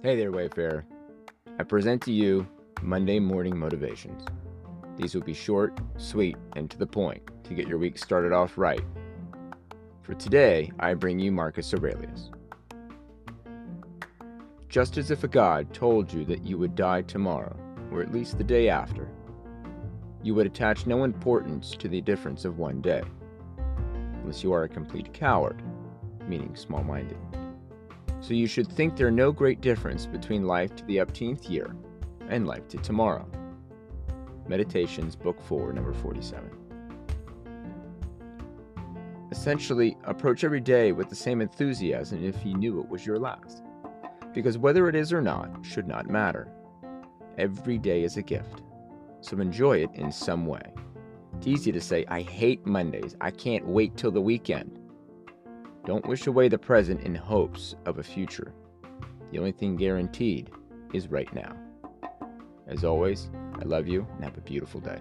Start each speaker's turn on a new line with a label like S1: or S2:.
S1: Hey there, Wayfarer. I present to you Monday Morning Motivations. These will be short, sweet, and to the point to get your week started off right. For today, I bring you Marcus Aurelius. Just as if a god told you that you would die tomorrow, or at least the day after, you would attach no importance to the difference of one day, unless you are a complete coward, meaning small minded. So you should think there no great difference between life to the upteenth year and life to tomorrow. Meditations, Book 4, number 47. Essentially, approach every day with the same enthusiasm if you knew it was your last. Because whether it is or not should not matter. Every day is a gift, so enjoy it in some way. It's easy to say, I hate Mondays, I can't wait till the weekend. Don't wish away the present in hopes of a future. The only thing guaranteed is right now. As always, I love you and have a beautiful day.